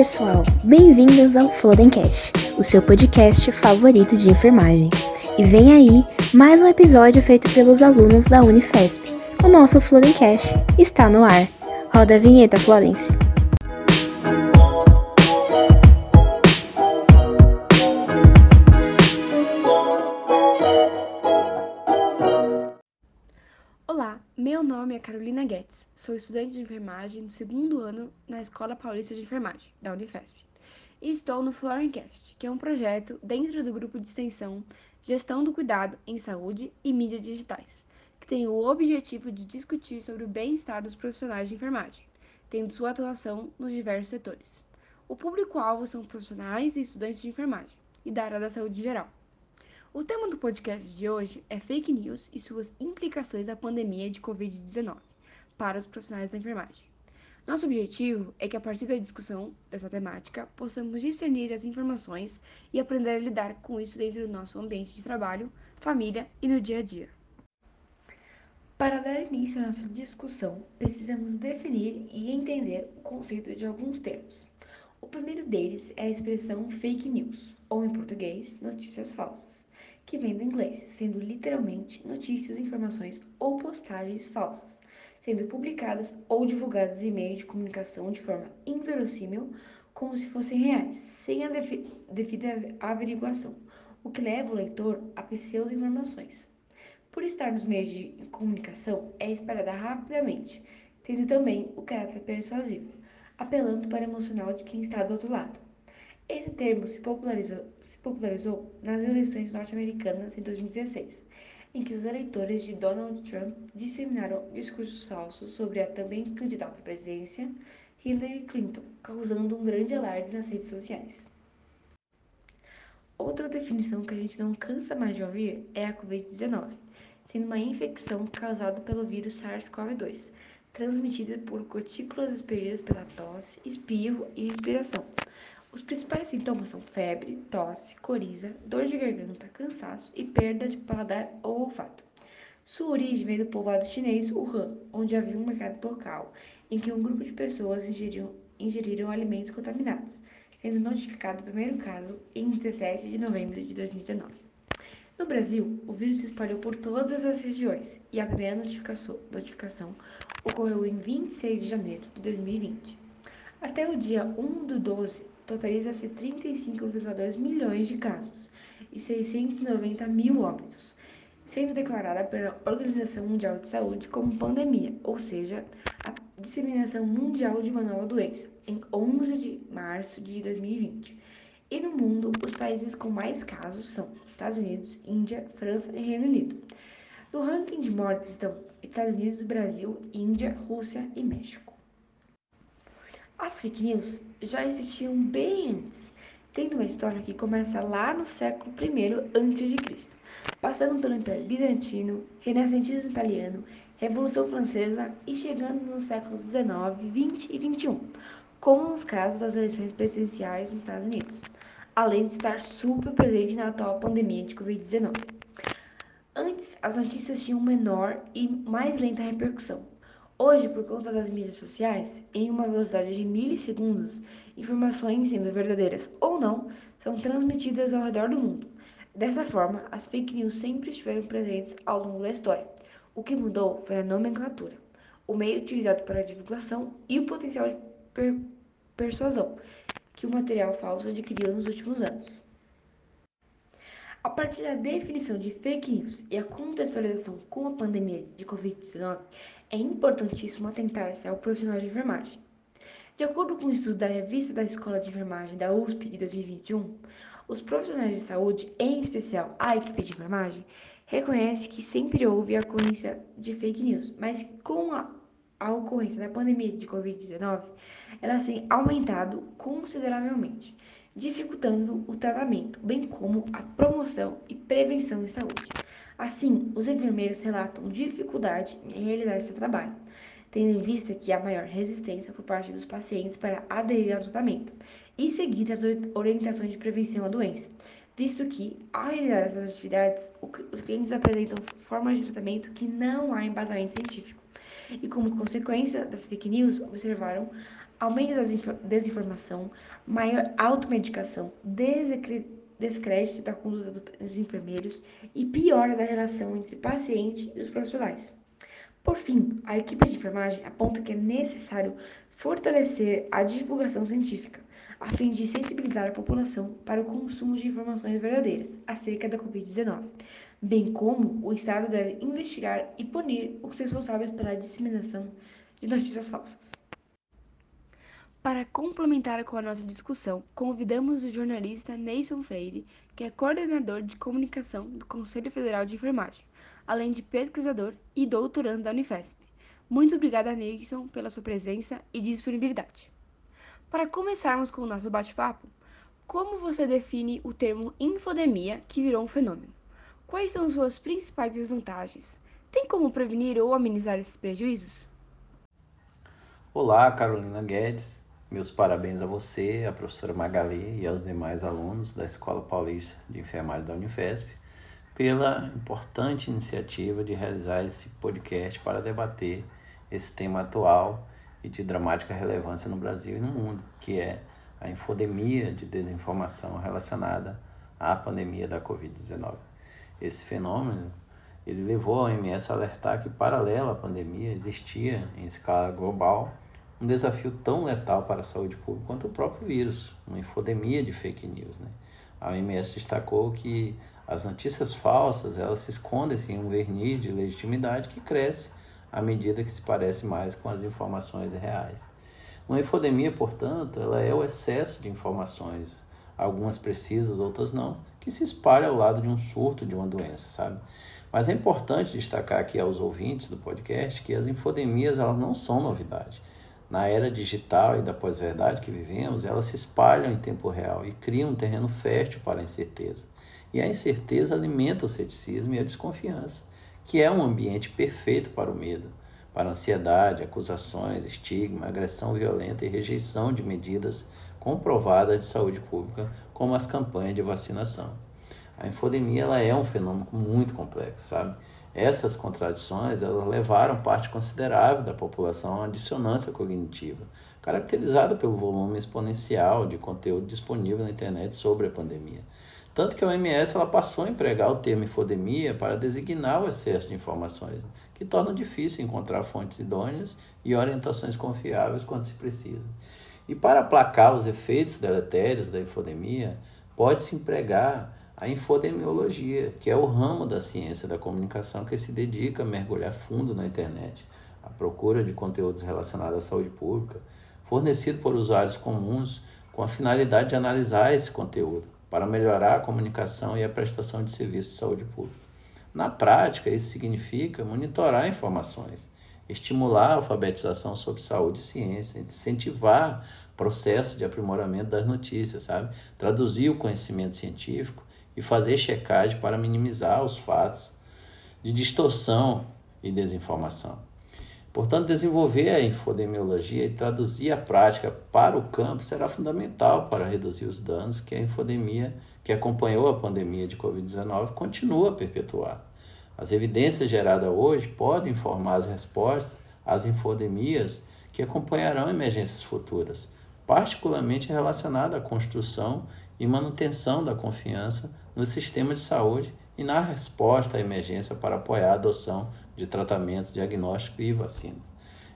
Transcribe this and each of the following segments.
pessoal, bem-vindos ao Flodencast, o seu podcast favorito de enfermagem. E vem aí mais um episódio feito pelos alunos da Unifesp. O nosso Flodencast está no ar. Roda a vinheta, Florence. Sou estudante de enfermagem do segundo ano na Escola Paulista de Enfermagem, da Unifesp, e estou no Florencast, que é um projeto dentro do grupo de extensão Gestão do Cuidado em Saúde e Mídias Digitais, que tem o objetivo de discutir sobre o bem-estar dos profissionais de enfermagem, tendo sua atuação nos diversos setores. O público-alvo são profissionais e estudantes de enfermagem e da área da saúde geral. O tema do podcast de hoje é fake news e suas implicações da pandemia de Covid-19 para os profissionais da enfermagem. Nosso objetivo é que, a partir da discussão dessa temática, possamos discernir as informações e aprender a lidar com isso dentro do nosso ambiente de trabalho, família e no dia a dia. Para dar início à nossa discussão, precisamos definir e entender o conceito de alguns termos. O primeiro deles é a expressão fake news, ou em português, notícias falsas que vem do inglês, sendo literalmente notícias, informações ou postagens falsas, sendo publicadas ou divulgadas em meio de comunicação de forma inverossímil, como se fossem reais, sem a devida averiguação, o que leva o leitor a pseudo-informações. Por estar nos meios de comunicação, é espalhada rapidamente, tendo também o caráter persuasivo, apelando para o emocional de quem está do outro lado. Esse termo se popularizou, se popularizou nas eleições norte-americanas em 2016, em que os eleitores de Donald Trump disseminaram discursos falsos sobre a também candidata à presidência, Hillary Clinton, causando um grande alarde nas redes sociais. Outra definição que a gente não cansa mais de ouvir é a Covid-19, sendo uma infecção causada pelo vírus SARS-CoV-2, transmitida por gotículas expelidas pela tosse, espirro e respiração os principais sintomas são febre, tosse, coriza, dor de garganta, cansaço e perda de paladar ou olfato. Sua origem vem do povoado chinês Wuhan, onde havia um mercado local em que um grupo de pessoas ingeriram alimentos contaminados, sendo notificado o primeiro caso em 17 de novembro de 2019. No Brasil, o vírus se espalhou por todas as regiões e a primeira notificação, notificação ocorreu em 26 de janeiro de 2020. Até o dia 1 do 12, totaliza-se 35,2 milhões de casos e 690 mil óbitos, sendo declarada pela Organização Mundial de Saúde como pandemia, ou seja, a disseminação mundial de uma nova doença, em 11 de março de 2020. E no mundo, os países com mais casos são Estados Unidos, Índia, França e Reino Unido. No ranking de mortes estão Estados Unidos, Brasil, Índia, Rússia e México. As fake news já existiam bem antes, tendo uma história que começa lá no século I a.C., passando pelo Império Bizantino, Renascentismo Italiano, Revolução Francesa e chegando no século XIX, XX e XXI, como nos casos das eleições presidenciais nos Estados Unidos, além de estar super presente na atual pandemia de Covid-19. Antes, as notícias tinham menor e mais lenta repercussão, Hoje, por conta das mídias sociais, em uma velocidade de milissegundos, informações, sendo verdadeiras ou não, são transmitidas ao redor do mundo. Dessa forma, as fake news sempre estiveram presentes ao longo da história. O que mudou foi a nomenclatura, o meio utilizado para a divulgação e o potencial de per persuasão que o material falso adquiriu nos últimos anos. A partir da definição de fake news e a contextualização com a pandemia de Covid-19, é importantíssimo atentar-se ao profissional de enfermagem. De acordo com um estudo da revista da Escola de Enfermagem da USP de 2021, os profissionais de saúde, em especial a equipe de enfermagem, reconhece que sempre houve a ocorrência de fake news, mas com a, a ocorrência da pandemia de Covid-19, ela tem aumentado consideravelmente, dificultando o tratamento, bem como a promoção e prevenção em saúde. Assim, os enfermeiros relatam dificuldade em realizar esse trabalho, tendo em vista que há maior resistência por parte dos pacientes para aderir ao tratamento e seguir as orientações de prevenção à doença, visto que, ao realizar essas atividades, os clientes apresentam formas de tratamento que não há embasamento científico. E como consequência das fake news, observaram aumento da desinformação, maior automedicação, descrédito da conduta dos enfermeiros e piora da relação entre paciente e os profissionais. Por fim, a equipe de enfermagem aponta que é necessário fortalecer a divulgação científica, a fim de sensibilizar a população para o consumo de informações verdadeiras acerca da Covid-19, bem como o Estado deve investigar e punir os responsáveis pela disseminação de notícias falsas. Para complementar com a nossa discussão, convidamos o jornalista Neison Freire, que é coordenador de comunicação do Conselho Federal de Enfermagem, além de pesquisador e doutorando da Unifesp. Muito obrigada, Neison, pela sua presença e disponibilidade. Para começarmos com o nosso bate-papo, como você define o termo infodemia que virou um fenômeno? Quais são suas principais desvantagens? Tem como prevenir ou amenizar esses prejuízos? Olá, Carolina Guedes. Meus parabéns a você, a professora Magali e aos demais alunos da Escola Paulista de Enfermagem da Unifesp pela importante iniciativa de realizar esse podcast para debater esse tema atual e de dramática relevância no Brasil e no mundo, que é a infodemia de desinformação relacionada à pandemia da Covid-19. Esse fenômeno ele levou a OMS a alertar que, paralelo à pandemia, existia em escala global um desafio tão letal para a saúde pública quanto o próprio vírus, uma infodemia de fake news. Né? A OMS destacou que as notícias falsas elas se escondem em um verniz de legitimidade que cresce à medida que se parece mais com as informações reais. Uma infodemia, portanto, ela é o excesso de informações, algumas precisas, outras não, que se espalha ao lado de um surto de uma doença, sabe? Mas é importante destacar aqui aos ouvintes do podcast que as infodemias elas não são novidade na era digital e da pós-verdade que vivemos, elas se espalham em tempo real e criam um terreno fértil para a incerteza. E a incerteza alimenta o ceticismo e a desconfiança, que é um ambiente perfeito para o medo, para a ansiedade, acusações, estigma, agressão violenta e rejeição de medidas comprovadas de saúde pública, como as campanhas de vacinação. A infodemia ela é um fenômeno muito complexo, sabe? Essas contradições elas levaram parte considerável da população a dissonância cognitiva, caracterizada pelo volume exponencial de conteúdo disponível na internet sobre a pandemia. Tanto que a OMS ela passou a empregar o termo infodemia para designar o excesso de informações, que torna difícil encontrar fontes idôneas e orientações confiáveis quando se precisa. E para aplacar os efeitos deletérios da infodemia, pode-se empregar a infodemiologia, que é o ramo da ciência da comunicação que se dedica a mergulhar fundo na internet, à procura de conteúdos relacionados à saúde pública, fornecido por usuários comuns com a finalidade de analisar esse conteúdo para melhorar a comunicação e a prestação de serviços de saúde pública. Na prática, isso significa monitorar informações, estimular a alfabetização sobre saúde e ciência, incentivar processo de aprimoramento das notícias, sabe? Traduzir o conhecimento científico e fazer checagem para minimizar os fatos de distorção e desinformação. Portanto, desenvolver a infodemiologia e traduzir a prática para o campo será fundamental para reduzir os danos que a infodemia que acompanhou a pandemia de Covid-19 continua a perpetuar. As evidências geradas hoje podem informar as respostas às infodemias que acompanharão emergências futuras, particularmente relacionadas à construção e manutenção da confiança no sistema de saúde e na resposta à emergência para apoiar a adoção de tratamentos, diagnóstico e vacina.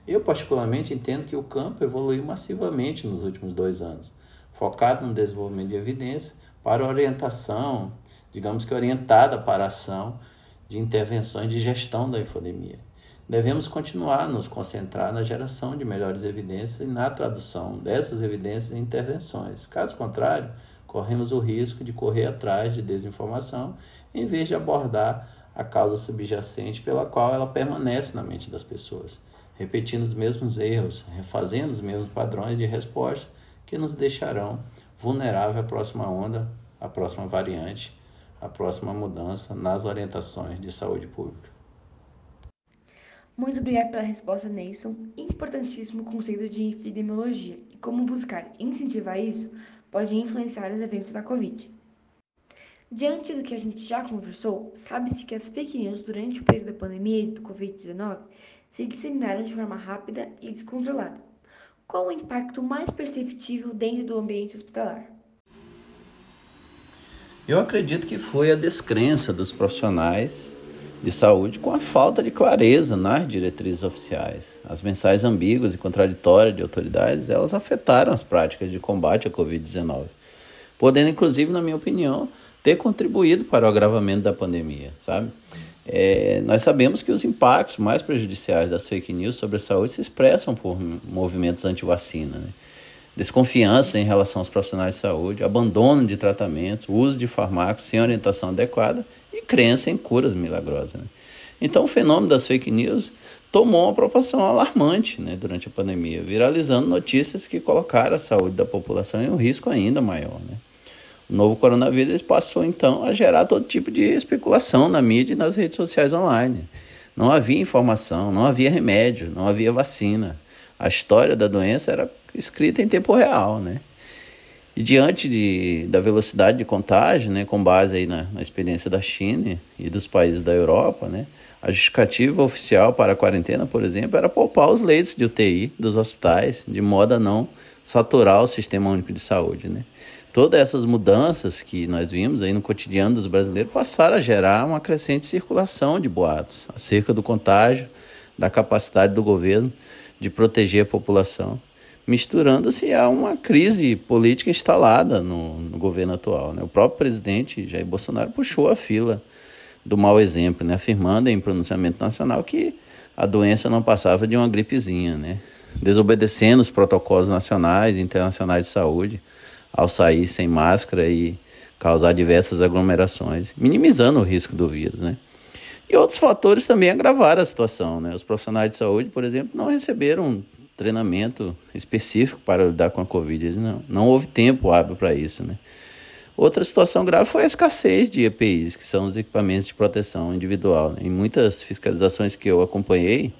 Eu, particularmente, entendo que o campo evoluiu massivamente nos últimos dois anos, focado no desenvolvimento de evidência para orientação, digamos que orientada para a ação de intervenções de gestão da infodemia. Devemos continuar a nos concentrar na geração de melhores evidências e na tradução dessas evidências em intervenções. Caso contrário, corremos o risco de correr atrás de desinformação em vez de abordar a causa subjacente pela qual ela permanece na mente das pessoas, repetindo os mesmos erros, refazendo os mesmos padrões de resposta que nos deixarão vulnerável à próxima onda, à próxima variante, à próxima mudança nas orientações de saúde pública. Muito obrigada pela resposta, Nelson. Importantíssimo conceito de epidemiologia e como buscar incentivar isso pode influenciar os eventos da Covid. Diante do que a gente já conversou, sabe-se que as fake news durante o período da pandemia do Covid-19 se disseminaram de forma rápida e descontrolada. qual o impacto mais perceptível dentro do ambiente hospitalar? Eu acredito que foi a descrença dos profissionais de saúde com a falta de clareza nas diretrizes oficiais. As mensagens ambíguas e contraditórias de autoridades, elas afetaram as práticas de combate à Covid-19, podendo inclusive, na minha opinião, ter contribuído para o agravamento da pandemia, sabe? É, nós sabemos que os impactos mais prejudiciais das fake news sobre a saúde se expressam por movimentos anti-vacina, né? Desconfiança em relação aos profissionais de saúde, abandono de tratamentos, uso de fármacos sem orientação adequada e crença em curas milagrosas. Né? Então, o fenômeno das fake news tomou uma proporção alarmante né, durante a pandemia, viralizando notícias que colocaram a saúde da população em um risco ainda maior. Né? O novo coronavírus passou então a gerar todo tipo de especulação na mídia e nas redes sociais online. Não havia informação, não havia remédio, não havia vacina. A história da doença era escrita em tempo real, né? E diante de, da velocidade de contágio, né, com base aí na, na experiência da China e dos países da Europa, né, a justificativa oficial para a quarentena, por exemplo, era poupar os leitos de UTI dos hospitais, de modo a não saturar o sistema único de saúde. Né? Todas essas mudanças que nós vimos aí no cotidiano dos brasileiros passaram a gerar uma crescente circulação de boatos acerca do contágio, da capacidade do governo de proteger a população misturando-se a uma crise política instalada no, no, governo atual. Né? O próprio presidente Jair Bolsonaro puxou a fila do mau exemplo, né? afirmando em pronunciamento nacional que a doença não passava de uma gripezinha, né? desobedecendo os protocolos nacionais e internacionais de saúde ao sair sem máscara e causar diversas aglomerações, minimizando o risco do vírus. Né? E outros fatores também agravaram a situação. Né? Os profissionais de saúde, por exemplo, não receberam treinamento específico para lidar com a Covid. Não, não houve tempo hábil para isso, né? Outra situação grave foi a escassez de EPIs, que são os equipamentos de proteção individual. Né? Em muitas fiscalizações que eu acompanhei,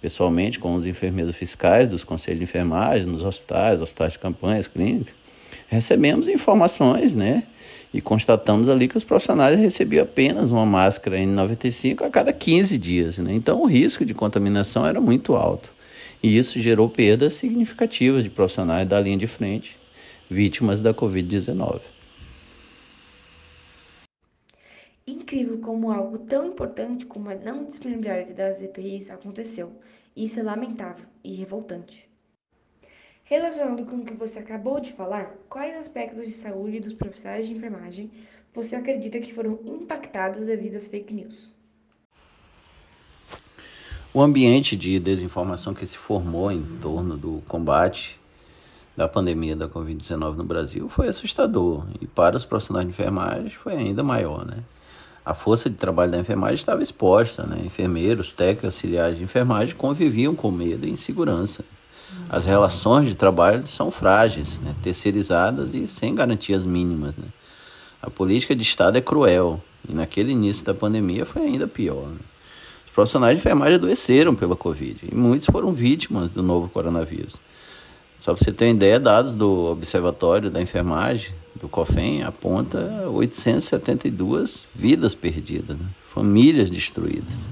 pessoalmente, com os enfermeiros fiscais dos conselhos de enfermagem, nos hospitais, hospitais de campanhas, clínicas, recebemos informações, né? E constatamos ali que os profissionais recebiam apenas uma máscara N95 a cada 15 dias, né? Então o risco de contaminação era muito alto. E isso gerou perdas significativas de profissionais da linha de frente, vítimas da Covid-19. Incrível como algo tão importante como a não disponibilidade das EPIs aconteceu. Isso é lamentável e revoltante. Relacionando com o que você acabou de falar, quais aspectos de saúde dos profissionais de enfermagem você acredita que foram impactados devido às fake news? O ambiente de desinformação que se formou em torno do combate da pandemia da Covid-19 no Brasil foi assustador e para os profissionais de enfermagem foi ainda maior, né? A força de trabalho da enfermagem estava exposta, né? Enfermeiros, técnicos, auxiliares de enfermagem conviviam com medo e insegurança. As relações de trabalho são frágeis, né? terceirizadas e sem garantias mínimas, né? A política de Estado é cruel e naquele início da pandemia foi ainda pior. Né? Os profissionais de enfermagem adoeceram pela Covid e muitos foram vítimas do novo coronavírus. Só para você ter uma ideia, dados do Observatório da Enfermagem, do COFEN, aponta 872 vidas perdidas, né? famílias destruídas.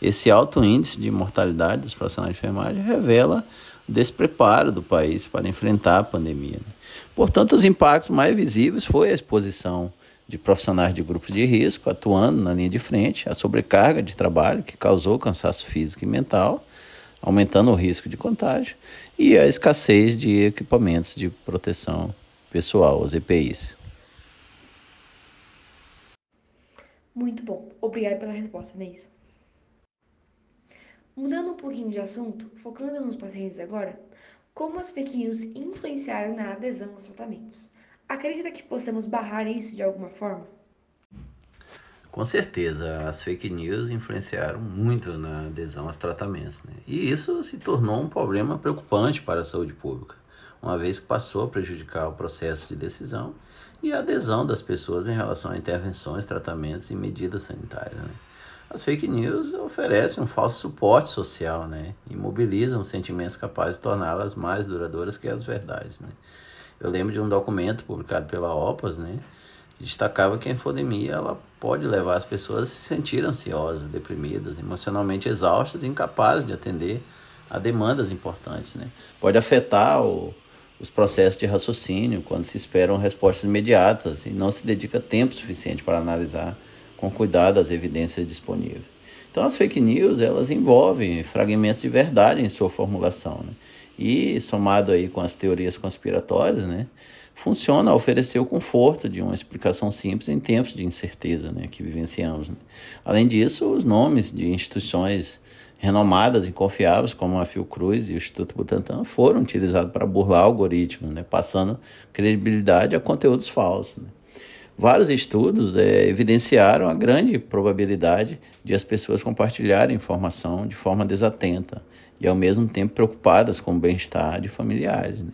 Esse alto índice de mortalidade dos profissionais de enfermagem revela o despreparo do país para enfrentar a pandemia. Né? Portanto, os impactos mais visíveis foi a exposição de profissionais de grupos de risco atuando na linha de frente, a sobrecarga de trabalho que causou cansaço físico e mental, aumentando o risco de contágio, e a escassez de equipamentos de proteção pessoal, os EPIs. Muito bom. Obrigado pela resposta, Neison. Mudando um pouquinho de assunto, focando nos pacientes agora, como as fake news influenciaram na adesão aos tratamentos? Acredita que possamos barrar isso de alguma forma? Com certeza, as fake news influenciaram muito na adesão aos tratamentos. Né? E isso se tornou um problema preocupante para a saúde pública, uma vez que passou a prejudicar o processo de decisão e a adesão das pessoas em relação a intervenções, tratamentos e medidas sanitárias. Né? As fake news oferecem um falso suporte social né? e mobilizam sentimentos capazes de torná-las mais duradouras que as verdades. Né? Eu lembro de um documento publicado pela OPAS, né, que destacava que a infodemia ela pode levar as pessoas a se sentir ansiosas, deprimidas, emocionalmente exaustas e incapazes de atender a demandas importantes. Né? Pode afetar o, os processos de raciocínio quando se esperam respostas imediatas e não se dedica tempo suficiente para analisar com cuidado as evidências disponíveis. Então, as fake news elas envolvem fragmentos de verdade em sua formulação. Né? E, somado aí com as teorias conspiratórias, né, funciona a oferecer o conforto de uma explicação simples em tempos de incerteza né, que vivenciamos. Né? Além disso, os nomes de instituições renomadas e confiáveis, como a Fiocruz e o Instituto Butantan, foram utilizados para burlar algoritmos, né, passando credibilidade a conteúdos falsos. Né? Vários estudos é, evidenciaram a grande probabilidade de as pessoas compartilharem informação de forma desatenta e ao mesmo tempo preocupadas com o bem-estar de familiares. Né?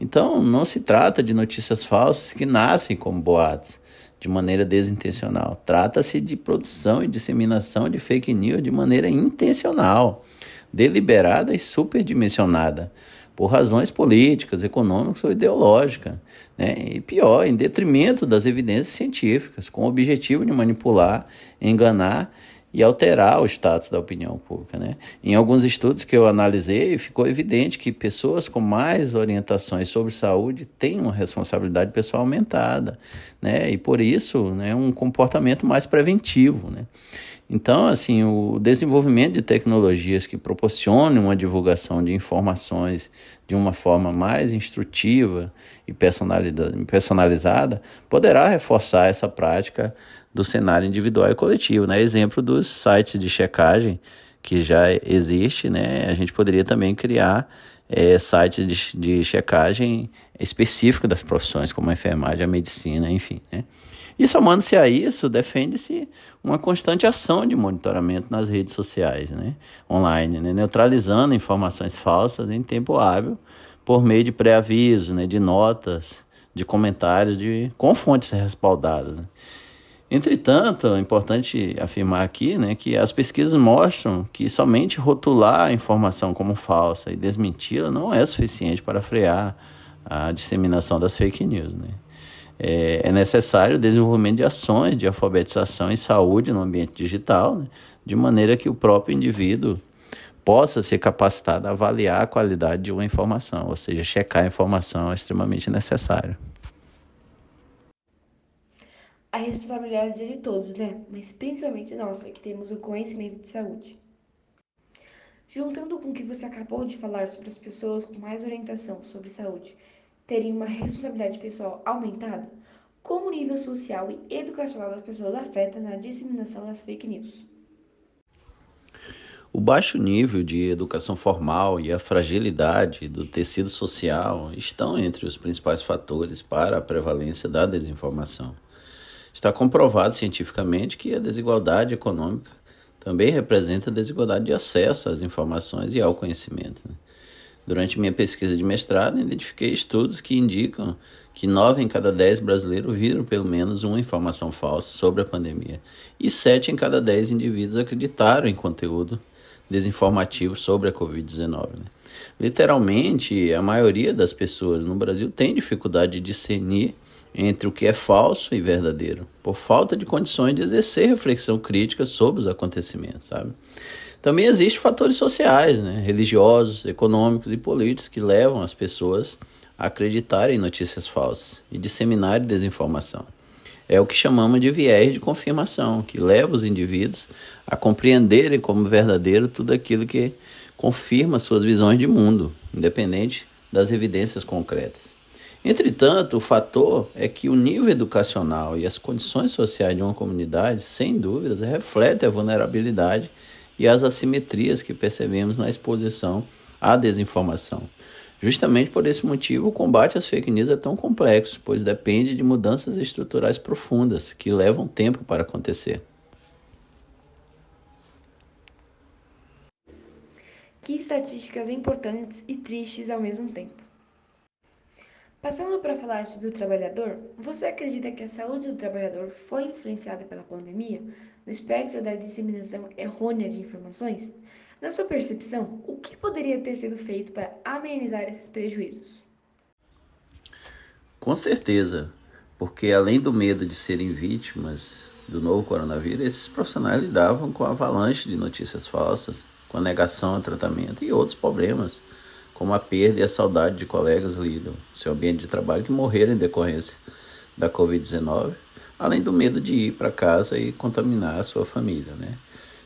Então, não se trata de notícias falsas que nascem como boatos de maneira desintencional. Trata-se de produção e disseminação de fake news de maneira intencional, deliberada e superdimensionada, por razões políticas, econômicas ou ideológicas. Né? E pior, em detrimento das evidências científicas, com o objetivo de manipular, enganar e alterar o status da opinião pública. Né? Em alguns estudos que eu analisei, ficou evidente que pessoas com mais orientações sobre saúde têm uma responsabilidade pessoal aumentada, né? e por isso né, um comportamento mais preventivo. Né? Então, assim, o desenvolvimento de tecnologias que proporcionem uma divulgação de informações de uma forma mais instrutiva e personalizada poderá reforçar essa prática do cenário individual e coletivo, né? Exemplo dos sites de checagem que já existe, né? A gente poderia também criar é, sites de, de checagem específico das profissões, como a enfermagem, a medicina, enfim, né? E somando-se a isso, defende-se uma constante ação de monitoramento nas redes sociais, né? online, né? neutralizando informações falsas em tempo hábil por meio de pré-aviso, né? de notas, de comentários, de, com fontes respaldadas. Né? Entretanto, é importante afirmar aqui né, que as pesquisas mostram que somente rotular a informação como falsa e desmenti-la não é suficiente para frear a disseminação das fake news. Né? É, é necessário o desenvolvimento de ações de alfabetização e saúde no ambiente digital, né, de maneira que o próprio indivíduo possa ser capacitado a avaliar a qualidade de uma informação, ou seja, checar a informação é extremamente necessário a responsabilidade é de todos, né? Mas principalmente nossa, que temos o conhecimento de saúde. Juntando com o que você acabou de falar sobre as pessoas com mais orientação sobre saúde terem uma responsabilidade pessoal aumentada, como o nível social e educacional das pessoas afeta na disseminação das fake news. O baixo nível de educação formal e a fragilidade do tecido social estão entre os principais fatores para a prevalência da desinformação. Está comprovado cientificamente que a desigualdade econômica também representa desigualdade de acesso às informações e ao conhecimento. Né? Durante minha pesquisa de mestrado, identifiquei estudos que indicam que nove em cada dez brasileiros viram pelo menos uma informação falsa sobre a pandemia e sete em cada dez indivíduos acreditaram em conteúdo desinformativo sobre a Covid-19. Né? Literalmente, a maioria das pessoas no Brasil tem dificuldade de discernir entre o que é falso e verdadeiro, por falta de condições de exercer reflexão crítica sobre os acontecimentos, sabe? Também existem fatores sociais, né, religiosos, econômicos e políticos que levam as pessoas a acreditarem em notícias falsas e disseminarem desinformação. É o que chamamos de viés de confirmação, que leva os indivíduos a compreenderem como verdadeiro tudo aquilo que confirma suas visões de mundo, independente das evidências concretas. Entretanto, o fator é que o nível educacional e as condições sociais de uma comunidade, sem dúvidas, refletem a vulnerabilidade e as assimetrias que percebemos na exposição à desinformação. Justamente por esse motivo, o combate às fake news é tão complexo, pois depende de mudanças estruturais profundas que levam tempo para acontecer. Que estatísticas importantes e tristes ao mesmo tempo. Passando para falar sobre o trabalhador, você acredita que a saúde do trabalhador foi influenciada pela pandemia no espectro da disseminação errônea de informações? Na sua percepção, o que poderia ter sido feito para amenizar esses prejuízos? Com certeza, porque além do medo de serem vítimas do novo coronavírus, esses profissionais lidavam com a avalanche de notícias falsas com a negação ao tratamento e outros problemas, como a perda e a saudade de colegas líderes, seu ambiente de trabalho que morreram em decorrência da Covid-19, além do medo de ir para casa e contaminar a sua família, né?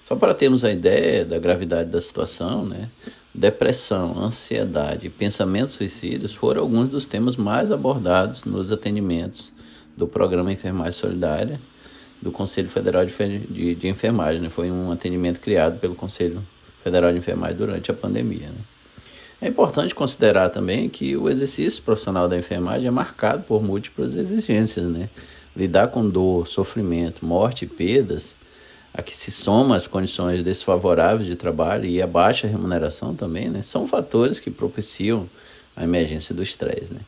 Só para termos a ideia da gravidade da situação, né? Depressão, ansiedade e pensamentos suicidas foram alguns dos temas mais abordados nos atendimentos do programa Enfermagem Solidária do Conselho Federal de, de, de Enfermagem. Né? Foi um atendimento criado pelo Conselho Federal de Enfermagem durante a pandemia. Né? É importante considerar também que o exercício profissional da enfermagem é marcado por múltiplas exigências. Né? Lidar com dor, sofrimento, morte e perdas a que se soma as condições desfavoráveis de trabalho e a baixa remuneração também, né, são fatores que propiciam a emergência do estresse. Né.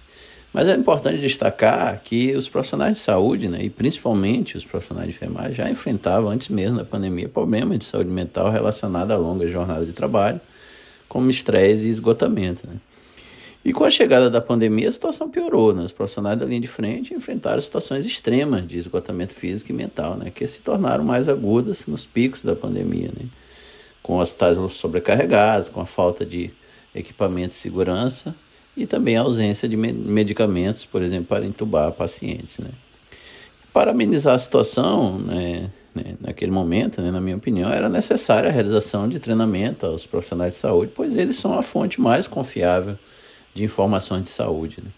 Mas é importante destacar que os profissionais de saúde, né, e principalmente os profissionais de enfermagem, já enfrentavam antes mesmo da pandemia problemas de saúde mental relacionados à longa jornada de trabalho, como estresse e esgotamento. Né. E com a chegada da pandemia, a situação piorou. Né? Os profissionais da linha de frente enfrentaram situações extremas de esgotamento físico e mental, né? que se tornaram mais agudas nos picos da pandemia. Né? Com hospitais sobrecarregados, com a falta de equipamento de segurança e também a ausência de medicamentos, por exemplo, para entubar pacientes. Né? Para amenizar a situação, né, né, naquele momento, né, na minha opinião, era necessária a realização de treinamento aos profissionais de saúde, pois eles são a fonte mais confiável de informações de saúde, né?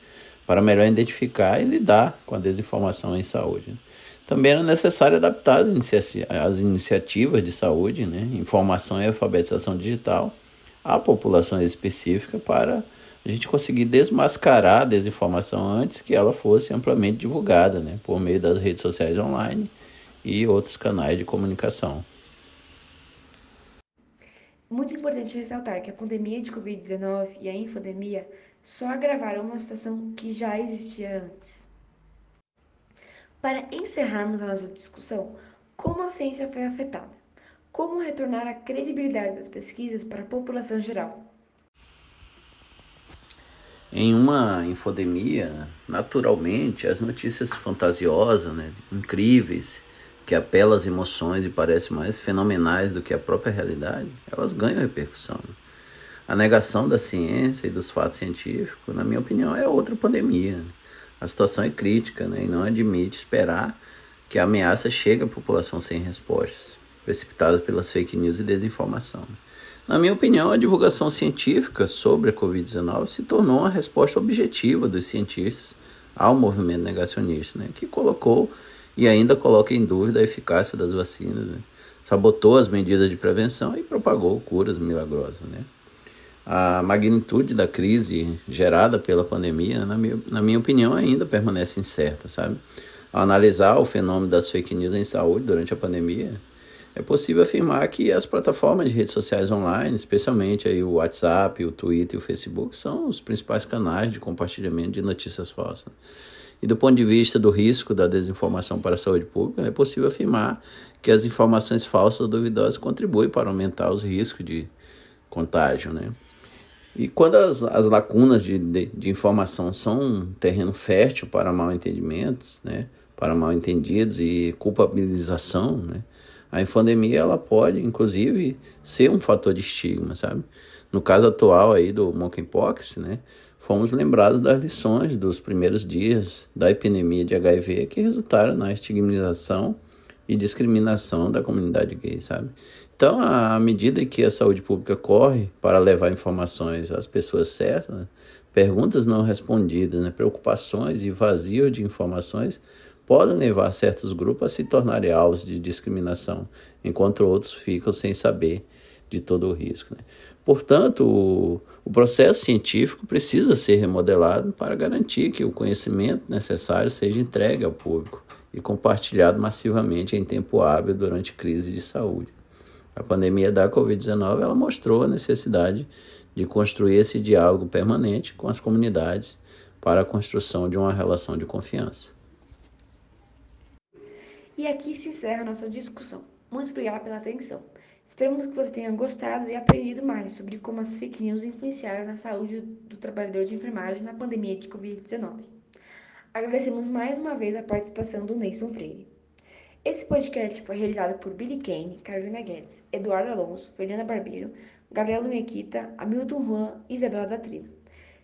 para melhor identificar e lidar com a desinformação em saúde. Né? Também era necessário adaptar as, inicia as iniciativas de saúde, né? informação e alfabetização digital, à população específica para a gente conseguir desmascarar a desinformação antes que ela fosse amplamente divulgada, né? por meio das redes sociais online e outros canais de comunicação. Muito importante ressaltar que a pandemia de Covid-19 e a infodemia só agravaram uma situação que já existia antes. Para encerrarmos a nossa discussão, como a ciência foi afetada? Como retornar a credibilidade das pesquisas para a população geral? Em uma infodemia, naturalmente, as notícias fantasiosas, né, incríveis, que apelam às emoções e parecem mais fenomenais do que a própria realidade, elas ganham repercussão. A negação da ciência e dos fatos científicos, na minha opinião, é outra pandemia. A situação é crítica né, e não admite esperar que a ameaça chegue à população sem respostas, precipitada pelas fake news e desinformação. Na minha opinião, a divulgação científica sobre a Covid-19 se tornou uma resposta objetiva dos cientistas ao movimento negacionista, né, que colocou e ainda coloca em dúvida a eficácia das vacinas, né, sabotou as medidas de prevenção e propagou curas milagrosas. Né a magnitude da crise gerada pela pandemia, na minha, na minha opinião, ainda permanece incerta, sabe? Ao analisar o fenômeno das fake news em saúde durante a pandemia, é possível afirmar que as plataformas de redes sociais online, especialmente aí o WhatsApp, o Twitter e o Facebook, são os principais canais de compartilhamento de notícias falsas. E do ponto de vista do risco da desinformação para a saúde pública, é possível afirmar que as informações falsas ou duvidosas contribuem para aumentar os riscos de contágio, né? E quando as, as lacunas de, de, de, informação são um terreno fértil para mal entendimentos, né, para mal entendidos e culpabilização, né, a infodemia ela pode, inclusive, ser um fator de estigma, sabe? No caso atual aí do monkeypox, né, fomos lembrados das lições dos primeiros dias da epidemia de HIV que resultaram na estigmatização e discriminação da comunidade gay, sabe? Então, à medida que a saúde pública corre para levar informações às pessoas certas, né, perguntas não respondidas, né, preocupações e vazio de informações podem levar certos grupos a se tornarem alvos de discriminação, enquanto outros ficam sem saber de todo o risco. Né? Portanto, o, o processo científico precisa ser remodelado para garantir que o conhecimento necessário seja entregue ao público e compartilhado massivamente em tempo hábil durante crise de saúde. A pandemia da Covid-19 ela mostrou a necessidade de construir esse diálogo permanente com as comunidades para a construção de uma relação de confiança. E aqui se encerra a nossa discussão. Muito obrigada pela atenção. Esperamos que você tenha gostado e aprendido mais sobre como as fake news influenciaram na saúde do trabalhador de enfermagem na pandemia de Covid-19. Agradecemos mais uma vez a participação do Neyson Freire. Esse podcast foi realizado por Billy Kane, Carolina Guedes, Eduardo Alonso, Fernanda Barbeiro, Gabriela Mequita, Hamilton Juan e Isabela Datrino.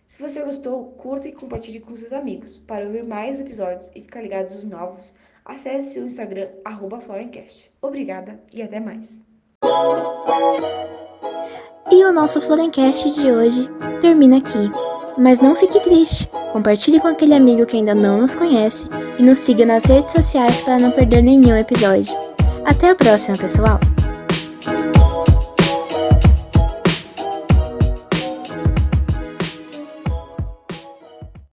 Se você gostou, curta e compartilhe com seus amigos. Para ouvir mais episódios e ficar ligado nos novos, acesse o Instagram Florencast. Obrigada e até mais. E o nosso Florencast de hoje termina aqui. Mas não fique triste. Compartilhe com aquele amigo que ainda não nos conhece e nos siga nas redes sociais para não perder nenhum episódio. Até a próxima, pessoal!